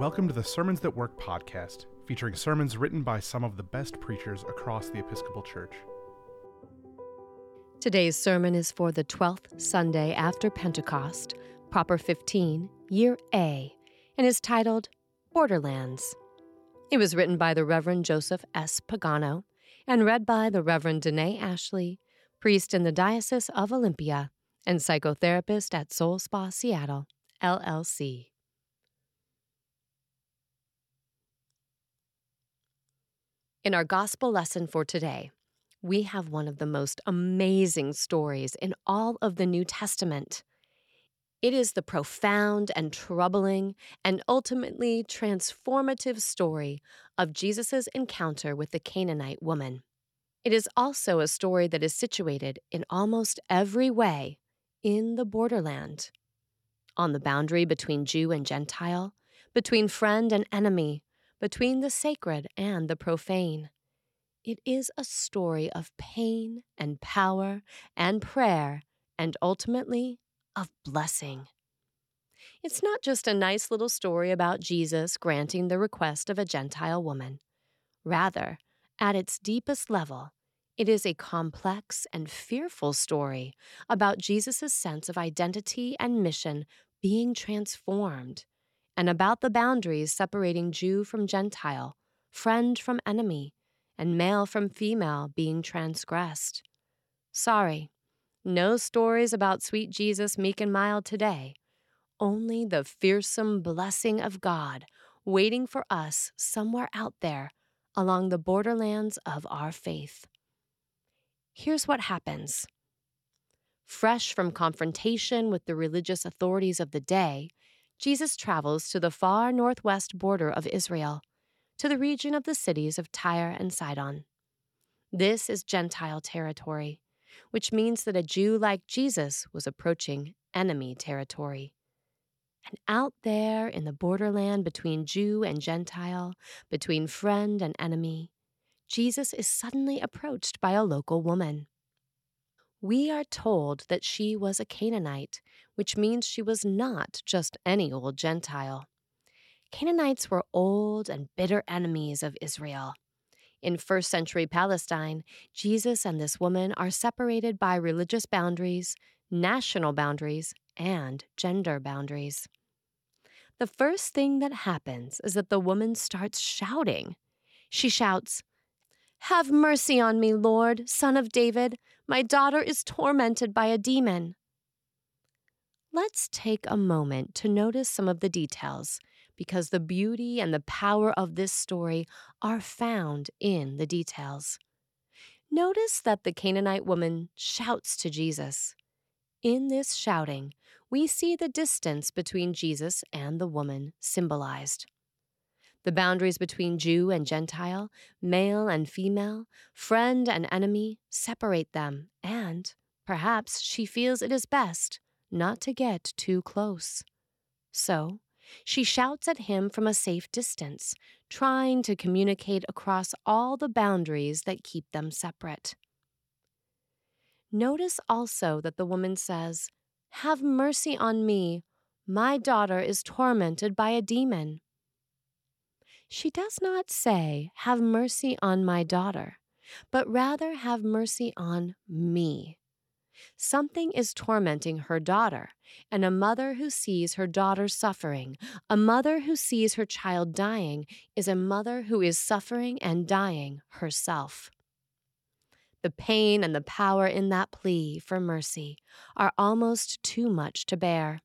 Welcome to the Sermons That Work podcast, featuring sermons written by some of the best preachers across the Episcopal Church. Today's sermon is for the 12th Sunday after Pentecost, Proper 15, Year A, and is titled Borderlands. It was written by the Reverend Joseph S. Pagano and read by the Reverend Danae Ashley, priest in the Diocese of Olympia and psychotherapist at Soul Spa Seattle, LLC. In our gospel lesson for today, we have one of the most amazing stories in all of the New Testament. It is the profound and troubling and ultimately transformative story of Jesus' encounter with the Canaanite woman. It is also a story that is situated in almost every way in the borderland on the boundary between Jew and Gentile, between friend and enemy, between the sacred and the profane. It is a story of pain and power and prayer and ultimately of blessing. It's not just a nice little story about Jesus granting the request of a Gentile woman. Rather, at its deepest level, it is a complex and fearful story about Jesus' sense of identity and mission being transformed and about the boundaries separating Jew from Gentile, friend from enemy, and male from female being transgressed. Sorry, no stories about sweet Jesus meek and mild today, only the fearsome blessing of God waiting for us somewhere out there along the borderlands of our faith. Here's what happens. Fresh from confrontation with the religious authorities of the day, Jesus travels to the far northwest border of Israel, to the region of the cities of Tyre and Sidon. This is Gentile territory, which means that a Jew like Jesus was approaching enemy territory. And out there in the borderland between Jew and Gentile, between friend and enemy, Jesus is suddenly approached by a local woman we are told that she was a Canaanite, which means she was not just any old Gentile. Canaanites were old and bitter enemies of Israel. In first century Palestine, Jesus and this woman are separated by religious boundaries, national boundaries, and gender boundaries. The first thing that happens is that the woman starts shouting. She shouts, have mercy on me, Lord, Son of David. My daughter is tormented by a demon. Let's take a moment to notice some of the details because the beauty and the power of this story are found in the details. Notice that the Canaanite woman shouts to Jesus. In this shouting, we see the distance between Jesus and the woman symbolized. The boundaries between Jew and Gentile, male and female, friend and enemy separate them, and, perhaps, she feels it is best not to get too close. So, she shouts at him from a safe distance, trying to communicate across all the boundaries that keep them separate. Notice also that the woman says, Have mercy on me. My daughter is tormented by a demon. She does not say, Have mercy on my daughter, but rather, Have mercy on me. Something is tormenting her daughter, and a mother who sees her daughter suffering, a mother who sees her child dying, is a mother who is suffering and dying herself. The pain and the power in that plea for mercy are almost too much to bear.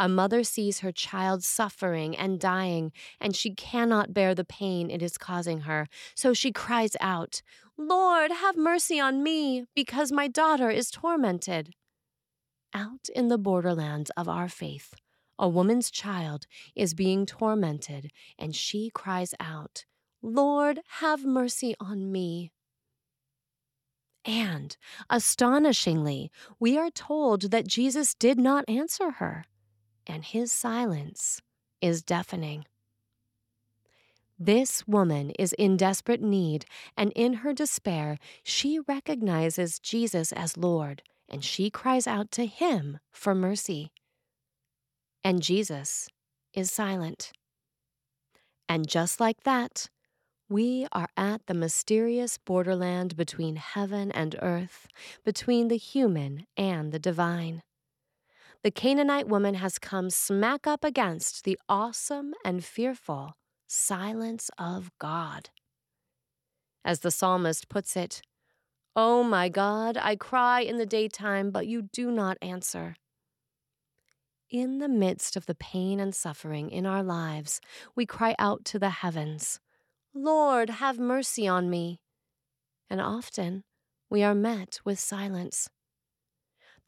A mother sees her child suffering and dying, and she cannot bear the pain it is causing her. So she cries out, Lord, have mercy on me, because my daughter is tormented. Out in the borderlands of our faith, a woman's child is being tormented, and she cries out, Lord, have mercy on me. And, astonishingly, we are told that Jesus did not answer her and his silence is deafening. This woman is in desperate need, and in her despair, she recognizes Jesus as Lord, and she cries out to him for mercy. And Jesus is silent. And just like that, we are at the mysterious borderland between heaven and earth, between the human and the divine. The Canaanite woman has come smack up against the awesome and fearful silence of God. As the psalmist puts it, Oh my God, I cry in the daytime, but you do not answer. In the midst of the pain and suffering in our lives, we cry out to the heavens Lord, have mercy on me. And often we are met with silence.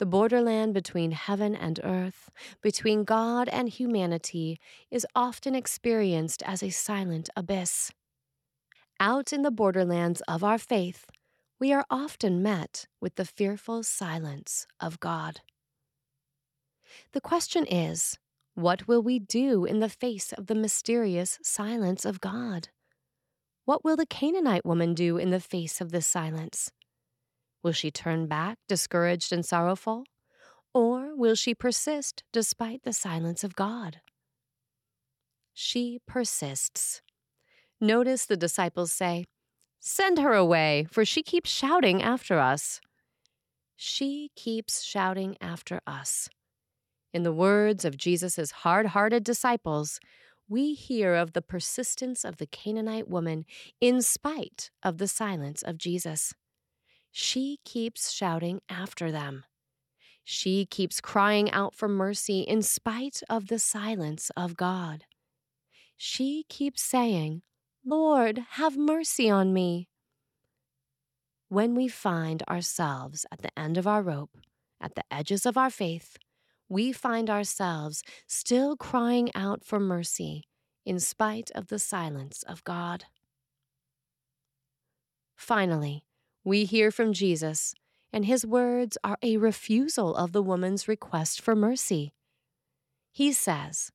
The borderland between heaven and earth, between God and humanity, is often experienced as a silent abyss. Out in the borderlands of our faith, we are often met with the fearful silence of God. The question is what will we do in the face of the mysterious silence of God? What will the Canaanite woman do in the face of this silence? Will she turn back, discouraged and sorrowful? Or will she persist despite the silence of God? She persists. Notice the disciples say, Send her away, for she keeps shouting after us. She keeps shouting after us. In the words of Jesus' hard hearted disciples, we hear of the persistence of the Canaanite woman in spite of the silence of Jesus. She keeps shouting after them. She keeps crying out for mercy in spite of the silence of God. She keeps saying, Lord, have mercy on me. When we find ourselves at the end of our rope, at the edges of our faith, we find ourselves still crying out for mercy in spite of the silence of God. Finally, we hear from Jesus, and his words are a refusal of the woman's request for mercy. He says,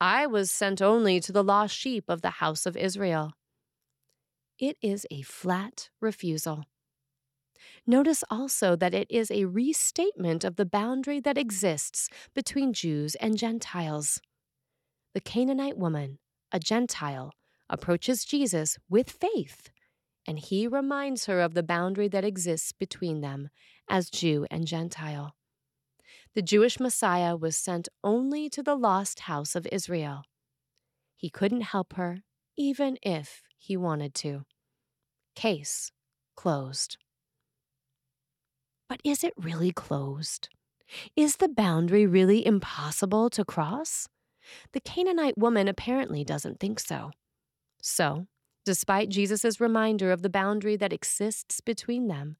I was sent only to the lost sheep of the house of Israel. It is a flat refusal. Notice also that it is a restatement of the boundary that exists between Jews and Gentiles. The Canaanite woman, a Gentile, approaches Jesus with faith, and he reminds her of the boundary that exists between them as Jew and Gentile. The Jewish Messiah was sent only to the lost house of Israel. He couldn't help her, even if he wanted to. Case closed. But is it really closed? Is the boundary really impossible to cross? The Canaanite woman apparently doesn't think so. So, despite Jesus' reminder of the boundary that exists between them,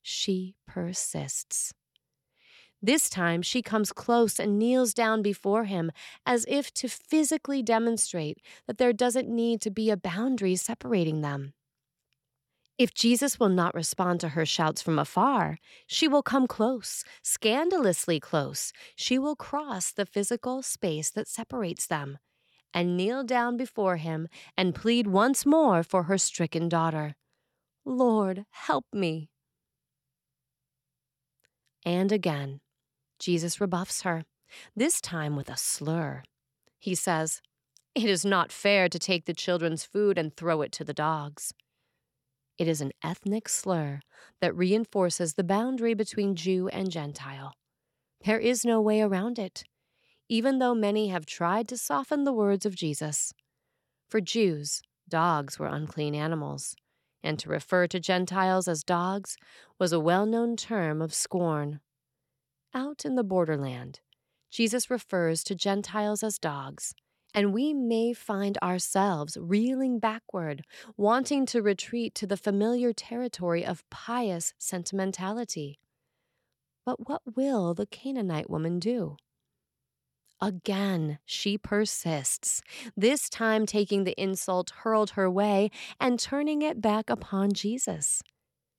she persists. This time she comes close and kneels down before him as if to physically demonstrate that there doesn't need to be a boundary separating them. If Jesus will not respond to her shouts from afar, she will come close, scandalously close. She will cross the physical space that separates them and kneel down before him and plead once more for her stricken daughter. Lord, help me. And again, Jesus rebuffs her, this time with a slur. He says, It is not fair to take the children's food and throw it to the dogs. It is an ethnic slur that reinforces the boundary between Jew and Gentile. There is no way around it, even though many have tried to soften the words of Jesus. For Jews, dogs were unclean animals, and to refer to Gentiles as dogs was a well known term of scorn. Out in the borderland, Jesus refers to Gentiles as dogs and we may find ourselves reeling backward, wanting to retreat to the familiar territory of pious sentimentality. But what will the Canaanite woman do? Again, she persists, this time taking the insult hurled her way and turning it back upon Jesus.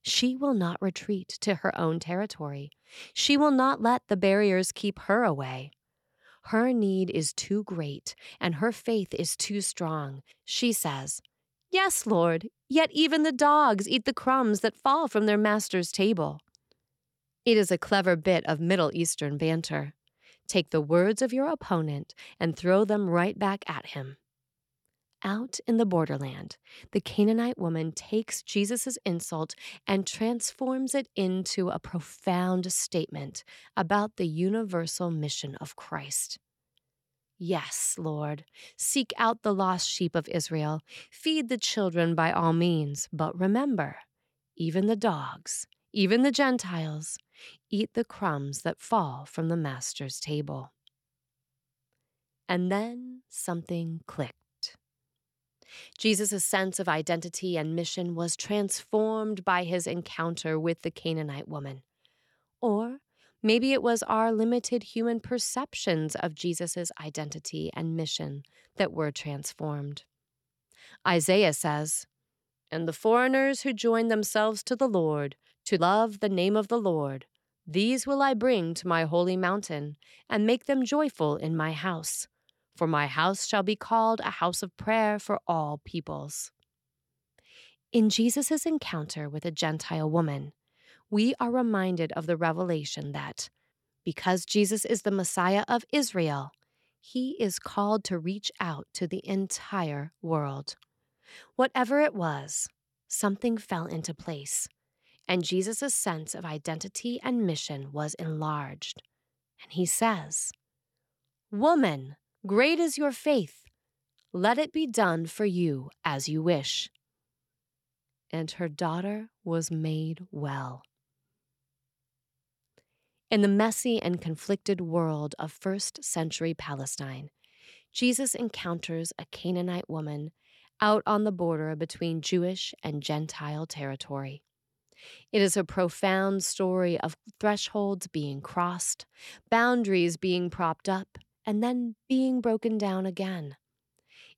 She will not retreat to her own territory. She will not let the barriers keep her away. Her need is too great, and her faith is too strong. She says, Yes, Lord, yet even the dogs eat the crumbs that fall from their master's table. It is a clever bit of Middle Eastern banter. Take the words of your opponent and throw them right back at him. out in the borderland, the Canaanite woman takes Jesus' insult and transforms it into a profound statement about the universal mission of Christ. Yes, Lord, seek out the lost sheep of Israel, feed the children by all means, but remember, even the dogs, even the Gentiles, eat the crumbs that fall from the Master's table. And then something clicked. Jesus' sense of identity and mission was transformed by his encounter with the Canaanite woman. Or maybe it was our limited human perceptions of Jesus' identity and mission that were transformed. Isaiah says, And the foreigners who join themselves to the Lord, to love the name of the Lord, these will I bring to my holy mountain, and make them joyful in my house for my house shall be called a house of prayer for all peoples. In Jesus' encounter with a Gentile woman, we are reminded of the revelation that because Jesus is the Messiah of Israel, he is called to reach out to the entire world. Whatever it was, something fell into place, and Jesus' sense of identity and mission was enlarged. And he says, Woman, Great is your faith. Let it be done for you as you wish. And her daughter was made well. In the messy and conflicted world of first century Palestine, Jesus encounters a Canaanite woman out on the border between Jewish and Gentile territory. It is a profound story of thresholds being crossed, boundaries being propped up, and then being broken down again.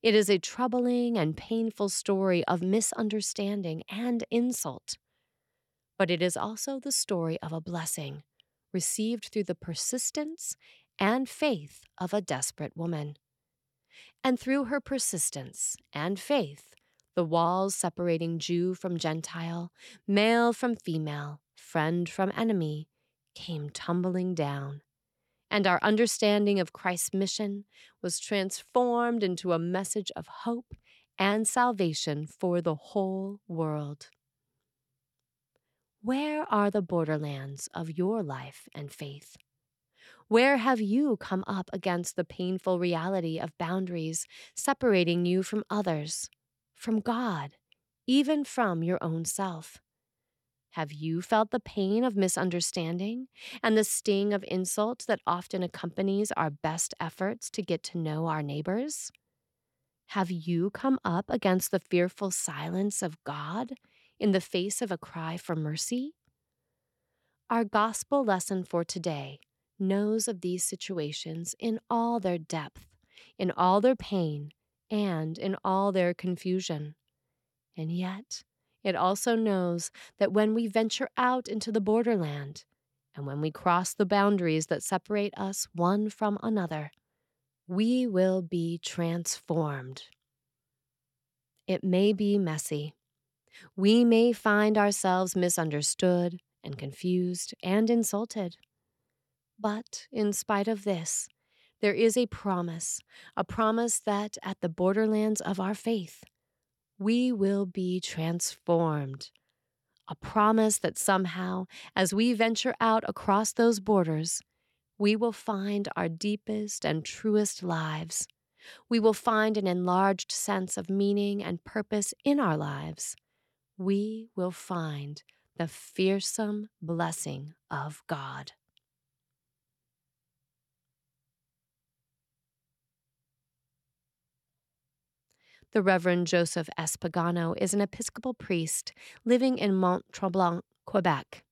It is a troubling and painful story of misunderstanding and insult. But it is also the story of a blessing received through the persistence and faith of a desperate woman. And through her persistence and faith, the walls separating Jew from Gentile, male from female, friend from enemy, came tumbling down and our understanding of Christ's mission was transformed into a message of hope and salvation for the whole world. Where are the borderlands of your life and faith? Where have you come up against the painful reality of boundaries separating you from others, from God, even from your own self? Have you felt the pain of misunderstanding and the sting of insult that often accompanies our best efforts to get to know our neighbors? Have you come up against the fearful silence of God in the face of a cry for mercy? Our gospel lesson for today knows of these situations in all their depth, in all their pain, and in all their confusion. And yet, it also knows that when we venture out into the borderland, and when we cross the boundaries that separate us one from another, we will be transformed. It may be messy. We may find ourselves misunderstood and confused and insulted. But in spite of this, there is a promise, a promise that at the borderlands of our faith, we will be transformed. A promise that somehow, as we venture out across those borders, we will find our deepest and truest lives. We will find an enlarged sense of meaning and purpose in our lives. We will find the fearsome blessing of God. The Reverend Joseph S. Pagano is an Episcopal priest living in Mont Tremblant, Quebec.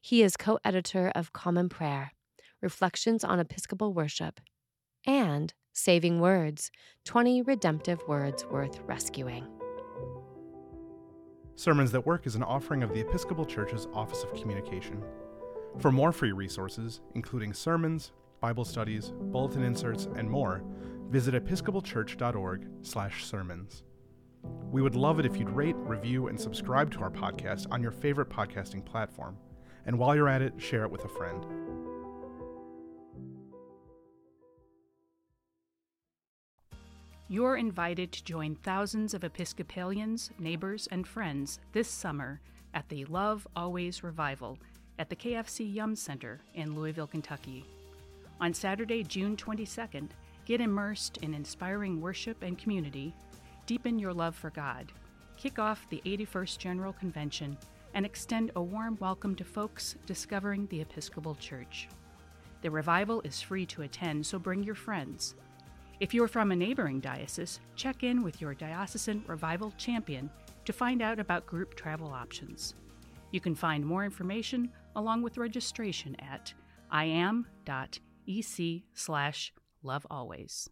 He is co editor of Common Prayer, Reflections on Episcopal Worship, and Saving Words 20 Redemptive Words Worth Rescuing. Sermons That Work is an offering of the Episcopal Church's Office of Communication. For more free resources, including sermons, Bible studies, bulletin inserts, and more, visit episcopalchurch.org/sermons. We would love it if you'd rate, review, and subscribe to our podcast on your favorite podcasting platform. And while you're at it, share it with a friend. You're invited to join thousands of Episcopalians, neighbors, and friends this summer at the Love Always Revival at the KFC Yum Center in Louisville, Kentucky. On Saturday, June 22nd, get immersed in inspiring worship and community, deepen your love for God, kick off the 81st General Convention, and extend a warm welcome to folks discovering the Episcopal Church. The revival is free to attend, so bring your friends. If you're from a neighboring diocese, check in with your diocesan revival champion to find out about group travel options. You can find more information along with registration at iam.ec slash lovealways.